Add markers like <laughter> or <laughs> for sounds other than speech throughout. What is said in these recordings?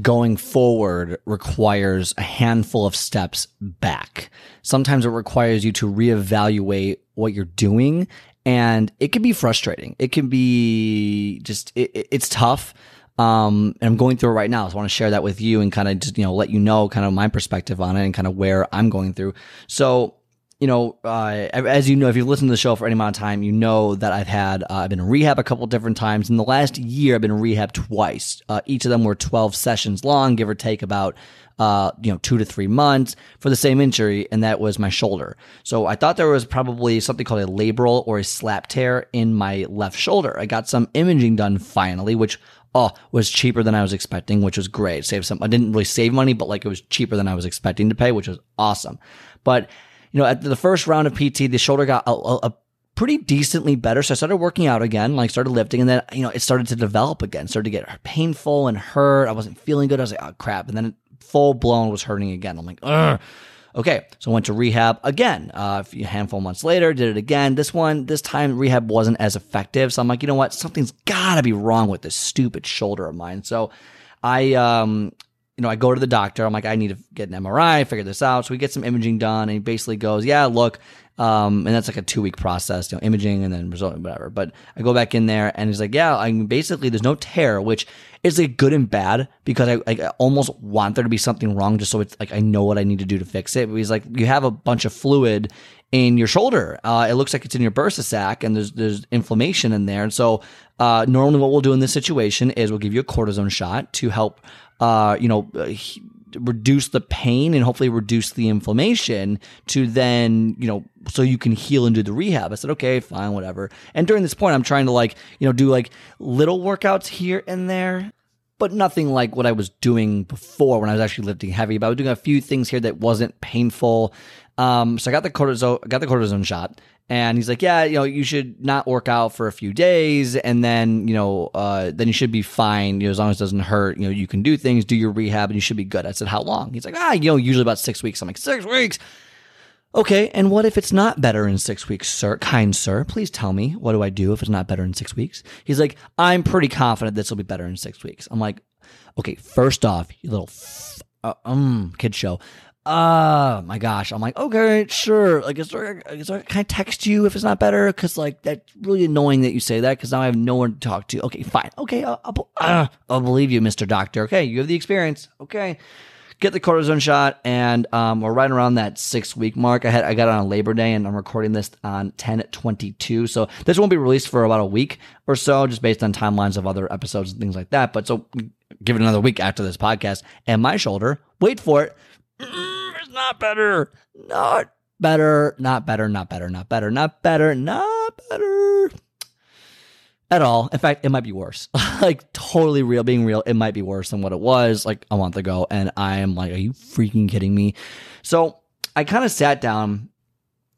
going forward requires a handful of steps back. Sometimes it requires you to reevaluate what you're doing and it can be frustrating. It can be just, it, it's tough. Um, and I'm going through it right now. So I want to share that with you and kind of just, you know, let you know kind of my perspective on it and kind of where I'm going through. So you know, uh, as you know, if you've listened to the show for any amount of time, you know that I've had, uh, I've been in rehab a couple different times. In the last year, I've been in rehab twice. Uh, each of them were 12 sessions long, give or take about, uh, you know, two to three months for the same injury, and that was my shoulder. So I thought there was probably something called a labral or a slap tear in my left shoulder. I got some imaging done finally, which oh, was cheaper than I was expecting, which was great. Saved some, I didn't really save money, but like it was cheaper than I was expecting to pay, which was awesome. But you know, at the first round of PT, the shoulder got a, a, pretty decently better. So I started working out again, like started lifting, and then you know it started to develop again, started to get painful and hurt. I wasn't feeling good. I was like, oh crap, and then full blown was hurting again. I'm like, Ugh. okay. So I went to rehab again. Uh, a handful of months later, did it again. This one, this time rehab wasn't as effective. So I'm like, you know what? Something's got to be wrong with this stupid shoulder of mine. So I um you know, I go to the doctor. I'm like, I need to get an MRI, figure this out. So we get some imaging done, and he basically goes, "Yeah, look," um, and that's like a two week process, you know, imaging and then result, whatever. But I go back in there, and he's like, "Yeah, I mean, basically, there's no tear, which is like good and bad because I, I almost want there to be something wrong, just so it's like I know what I need to do to fix it." But he's like, "You have a bunch of fluid." In your shoulder, uh, it looks like it's in your bursa sac, and there's there's inflammation in there. And so, uh, normally, what we'll do in this situation is we'll give you a cortisone shot to help uh, you know, uh, reduce the pain and hopefully reduce the inflammation to then, you know, so you can heal and do the rehab. I said, okay, fine, whatever. And during this point, I'm trying to like, you know, do like little workouts here and there, but nothing like what I was doing before when I was actually lifting heavy. But I was doing a few things here that wasn't painful. Um, so I got the cortisone, got the cortisone shot. And he's like, yeah, you know, you should not work out for a few days, and then you know, uh, then you should be fine. You know, as long as it doesn't hurt. You know, you can do things, do your rehab, and you should be good. I said, how long? He's like, ah, you know, usually about six weeks. I'm like, six weeks. Okay, and what if it's not better in six weeks, sir? Kind sir, please tell me what do I do if it's not better in six weeks? He's like, I'm pretty confident this will be better in six weeks. I'm like, okay, first off, you little f- uh, um kid show. Oh my gosh i'm like okay sure like is there, is there can i text you if it's not better? Because like that's really annoying that you say that because now i have no one to talk to. Okay fine. Okay i'll, I'll, uh, I'll believe you mr doctor. Okay you have the experience. Okay get the cortisone shot and um, we're right around that six week mark i had i got on labor day and i'm recording this on 10 22 so this won't be released for about a week or so just based on timelines of other episodes and things like that but so give it another week after this podcast and my shoulder wait for it mm, it's not better. Not better. Not better. Not better. Not better. Not better. Not better. At all. In fact, it might be worse. <laughs> like totally real, being real, it might be worse than what it was like a month ago. And I am like, are you freaking kidding me? So I kind of sat down,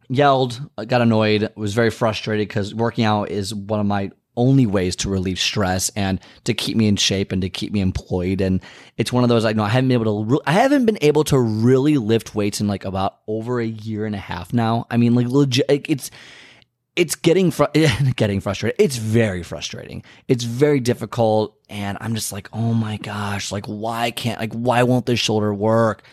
yelled, got annoyed, was very frustrated because working out is one of my only ways to relieve stress and to keep me in shape and to keep me employed. And it's one of those like, no, I haven't been able to I haven't been able to really lift weights in like about over a year and a half now. I mean, like legit, it's it's getting fr- <laughs> getting frustrated. It's very frustrating. It's very difficult, and I'm just like, oh my gosh, like why can't like why won't this shoulder work?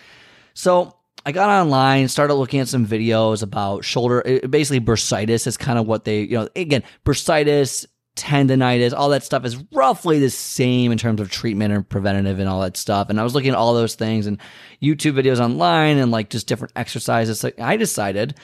So I got online, started looking at some videos about shoulder, eh, basically bursitis is kind of what they, you know, again, bursitis, tendonitis, all that stuff is roughly the same in terms of treatment and preventative and all that stuff. And I was looking at all those things and YouTube videos online and like just different exercises. So I decided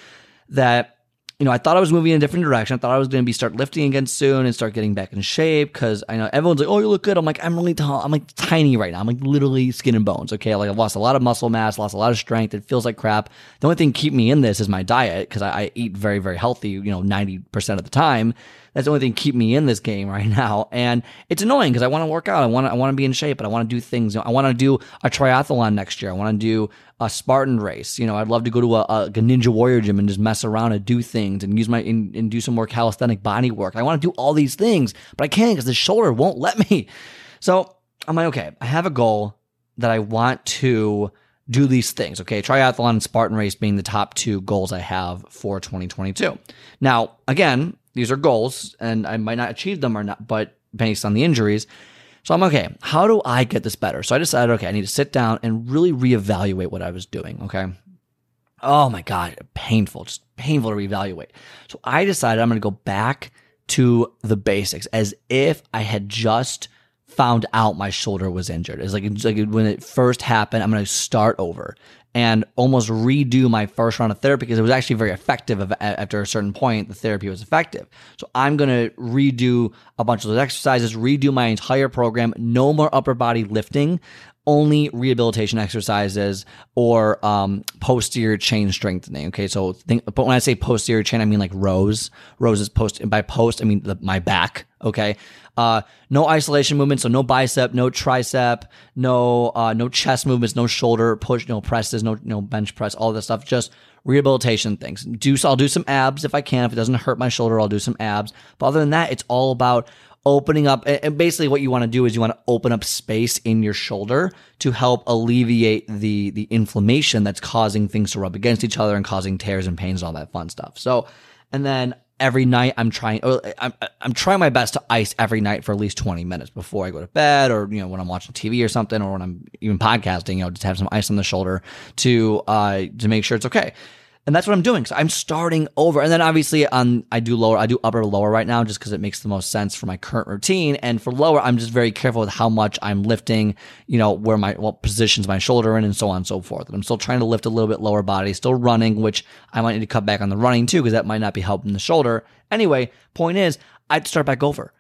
that you know, I thought I was moving in a different direction. I thought I was going to be start lifting again soon and start getting back in shape because I know everyone's like, "Oh, you look good." I'm like, I'm really tall. I'm like tiny right now. I'm like literally skin and bones. Okay, like I've lost a lot of muscle mass, lost a lot of strength. It feels like crap. The only thing keep me in this is my diet because I, I, eat very, very healthy. You know, ninety percent of the time. That's the only thing keep me in this game right <laughs> now. And it's annoying because I want to work out. I want I want to be in shape, and I want to do things. I want to do a triathlon next year. I want to do a Spartan race. You know, I'd love to go to a, a Ninja Warrior gym and just mess around and do things and use my and, and do some more calisthenic body work. I want to do all these things, but I can't because the shoulder won't let me. <laughs> So I'm like, okay, I have a goal that I want to do these things. Okay, triathlon and Spartan race being the top two goals I have for 2022. Now, again, these are goals, and I might not achieve them or not, but based on the injuries. So I'm okay. How do I get this better? So I decided, okay, I need to sit down and really reevaluate what I was doing. Okay. Oh my God, painful, just painful to reevaluate. So I decided I'm going to go back to the basics as if I had just found out my shoulder was injured. It's like, it's like when it first happened, I'm going to start over and almost redo my first round of therapy because it was actually very effective after a certain point the therapy was effective. So i'm going to redo a bunch of those exercises redo my entire program. No more upper body lifting only rehabilitation exercises or um, posterior chain strengthening. Okay, so think, but when I say posterior chain, I mean like rows. Rows is post, and by post, I mean the, my back. Okay, uh, no isolation movements, so no bicep, no tricep, no uh, no chest movements, no shoulder push, no presses, no no bench press, all this stuff. Just rehabilitation things. Do I'll do some abs if I can. If it doesn't hurt my shoulder, I'll do some abs. But other than that, it's all about opening up and basically what you want to do is you want to open up space in your shoulder to help alleviate the the inflammation that's causing things to rub against each other and causing tears and pains and all that fun stuff. So, and then every night I'm trying I'm I'm trying my best to ice every night for at least 20 minutes before I go to bed or you know when I'm watching TV or something or when I'm even podcasting, you know, just have some ice on the shoulder to uh to make sure it's okay and that's what I'm doing. So I'm starting over. And then obviously on I do lower, I do upper lower right now just because it makes the most sense for my current routine. And for lower, I'm just very careful with how much I'm lifting, you know, where my what positions my shoulder in and so on and so forth. And I'm still trying to lift a little bit lower body, still running, which I might need to cut back on the running too, because that might not be helping the shoulder. Anyway, point is I'd start back over.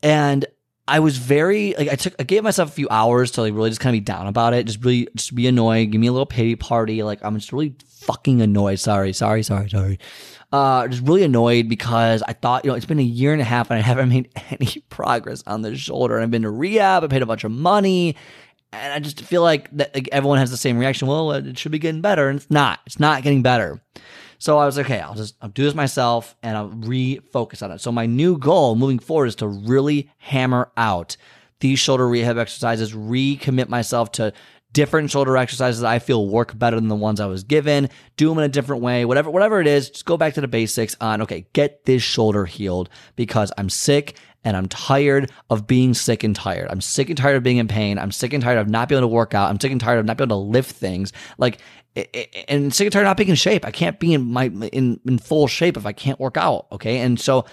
And I was very like I took I gave myself a few hours to like really just kind of be down about it, just really just be annoyed, give me a little pity party. Like I'm just really fucking annoyed. Sorry, sorry, sorry, sorry. Uh, just really annoyed because I thought you know it's been a year and a half and I haven't <laughs> made any progress on the shoulder. And I've been to rehab, I paid a bunch of money, and I just feel like that like, everyone has the same reaction. Well, it should be getting better, and it's not. It's not getting better. So I was like, okay, I'll just I'll do this myself and I'll refocus on it. So my new goal moving forward is to really hammer out these shoulder rehab exercises, recommit myself to different shoulder exercises I feel work better than the ones I was given, do them in a different way, whatever whatever it is, just go back to the basics on okay, get this shoulder healed because I'm sick and I'm tired of being sick and tired. I'm sick and tired of being in pain. I'm sick and tired of not being able to work out. I'm sick and tired of not being able to lift things. Like and sick and tired not being in shape. I can't be in my in in full shape if I can't work out. Okay, and so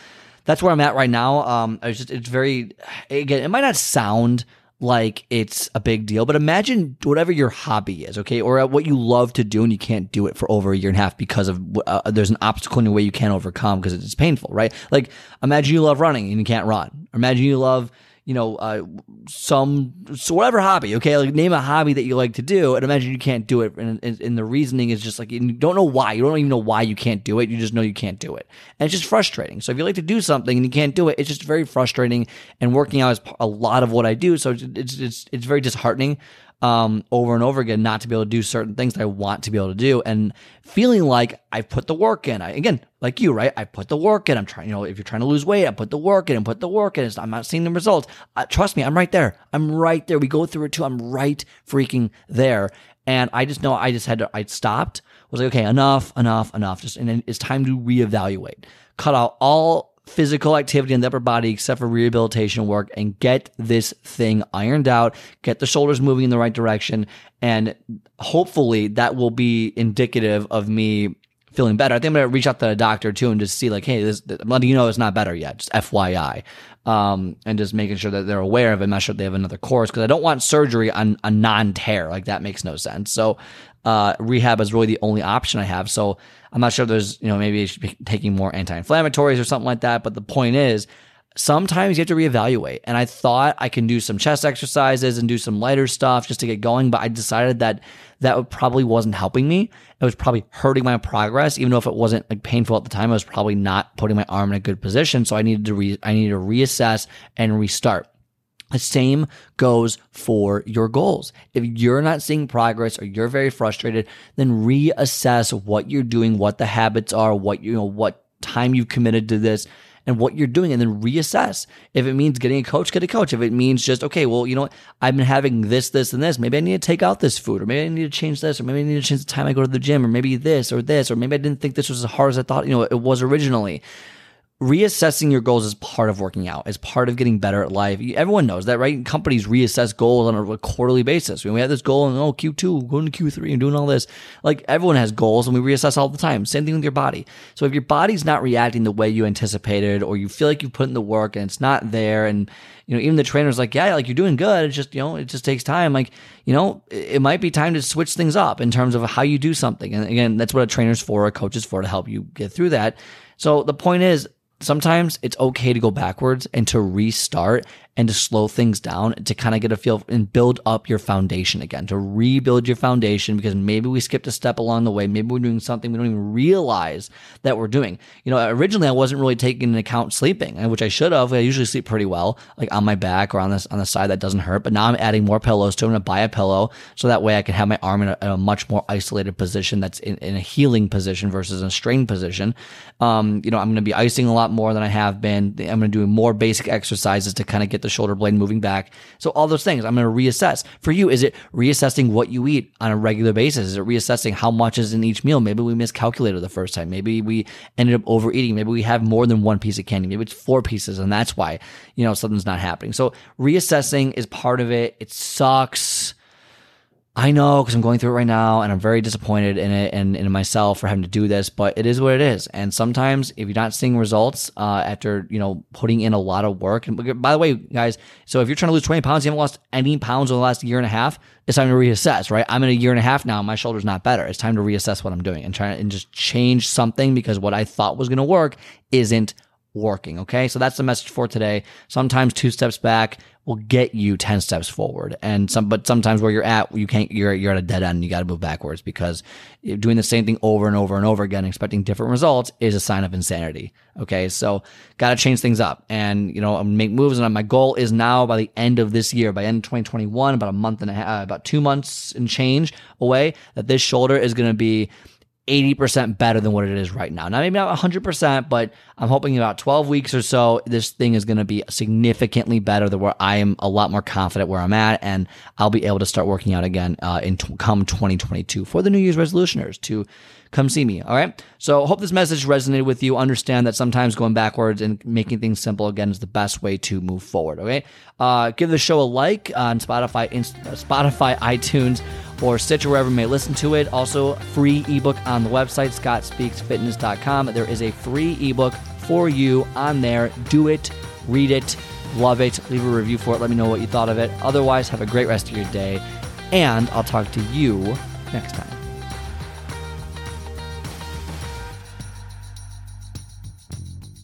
that's where I'm at right now. Um, I just it's very again. It might not sound like it's a big deal, but imagine whatever your hobby is, okay, or what you love to do and you can't do it for over a year and a half because of uh, there's an obstacle in your way you can't overcome because it's painful, right? Like imagine you love running and you can't run. Imagine you love you know, uh, some so whatever hobby. Okay, like name a hobby that you like to do, and imagine you can't do it. And, and, the reasoning is just like you don't know why. You don't even know why you can't do it. You just know you can't do it, and it's just frustrating. So if you like to do something and you can't do it, it's just very frustrating. And working out is a lot of what I do, so it's it's it's, it's very disheartening um, over and over again not to be able to do certain things that I want to be able to do and feeling like I've put the work in. I, again, like you, right? I put the work in. I'm trying, you know, if you're trying to lose weight, I put the work in and put the work in. I'm not seeing the results. Uh, trust me, I'm right there. I'm right there. We go through it too. I'm right freaking there. And I just know I just had to, I stopped, was like, okay, enough, enough, enough. Just, and it's time to reevaluate. Cut out all physical activity in the upper body except for rehabilitation work and get this thing ironed out, get the shoulders moving in the right direction, and hopefully that will be indicative of me feeling better. I think I'm gonna reach out to the doctor too and just see like, hey, this, I'm letting you know it's not better yet, just FYI. Um, and just making sure that they're aware of it. I'm not sure they have another course because I don't want surgery on a non tear. Like that makes no sense. So, uh, rehab is really the only option I have. So I'm not sure there's, you know, maybe I should be taking more anti-inflammatories or something like that. But the point is, sometimes you have to reevaluate. And I thought I can do some chest exercises and do some lighter stuff just to get going, but I decided that that probably wasn't helping me. It was probably hurting my progress, even though if it wasn't like painful at the time, I was probably not putting my arm in a good position. So I needed to re- I needed to reassess and restart. The same goes for your goals. If you're not seeing progress or you're very frustrated, then reassess what you're doing, what the habits are, what you know, what time you've committed to this and what you're doing and then reassess. If it means getting a coach, get a coach. If it means just, okay, well, you know what? I've been having this, this, and this. Maybe I need to take out this food, or maybe I need to change this, or maybe I need to change the time I go to the gym, or maybe this or this, or maybe I didn't think this was as hard as I thought, you know, it was originally reassessing your goals is part of working out, is part of getting better at life. Everyone knows that, right? Companies reassess goals on a quarterly basis. When we have this goal and oh Q2, going to Q3 and doing all this. Like everyone has goals and we reassess all the time. Same thing with your body. So if your body's not reacting the way you anticipated or you feel like you put in the work and it's not there and you know, even the trainer's like, yeah, like you're doing good. It's just, you know, it just takes time. Like, you know, it might be time to switch things up in terms of how you do something. And again, that's what a trainer's for, a coach is for to help you get through that. So the point is, sometimes it's okay to go backwards and to restart and to slow things down to kind of get a feel and build up your foundation again, to rebuild your foundation because maybe we skipped a step along the way. Maybe we're doing something we don't even realize that we're doing. You know, originally I wasn't really taking into account sleeping, which I should have. I usually sleep pretty well, like on my back or on this on the side that doesn't hurt. But now I'm adding more pillows to. I'm gonna buy a pillow so that way I can have my arm in a, in a much more isolated position that's in, in, a healing position versus a strained position. Um, you know, I'm gonna be icing a lot more than I have been. I'm gonna do more basic exercises to kind of get the shoulder blade moving back. So all those things, I'm going to reassess. For you, is it reassessing what you eat on a regular basis? Is it reassessing how much is in each meal? Maybe we miscalculated the first time. Maybe we ended up overeating. Maybe we have more than one piece of candy. Maybe it's four pieces and that's why, you know, something's not happening. So reassessing is part of it. It sucks I know because I'm going through it right now and I'm very disappointed in it and in myself for having to do this, but it is what it is. And sometimes if you're not seeing results uh, after, you know, putting in a lot of work, and by the way, guys, so if you're trying to lose 20 pounds, you haven't lost any pounds over the last year and a half, it's time to reassess, right? I'm in a year and a half now. My shoulder's not better. It's time to reassess what I'm doing and try and just change something because what I thought was going to work isn't working. Okay. So that's the message for today. Sometimes two steps back will get you 10 steps forward. And some, but sometimes where you're at, you can't, you're, you're at a dead end you got to move backwards because doing the same thing over and over and over again, expecting different results is a sign of insanity. Okay. So got to change things up and, you know, make moves. And my goal is now by the end of this year, by end of 2021, about a month and a half, about two months and change away, that this shoulder is going to be 80% better than what it is right now. Now, maybe not 100%, but I'm hoping about 12 weeks or so, this thing is going to be significantly better than where I am a lot more confident where I'm at. And I'll be able to start working out again uh, in t- come 2022 for the New Year's resolutioners to come see me. All right. So hope this message resonated with you. Understand that sometimes going backwards and making things simple again is the best way to move forward. Okay. Uh, give the show a like on Spotify, Spotify, iTunes, or Stitcher, wherever you may listen to it. Also, free ebook on the website, scottspeaksfitness.com. There is a free ebook for you on there. Do it, read it, love it, leave a review for it. Let me know what you thought of it. Otherwise, have a great rest of your day, and I'll talk to you next time.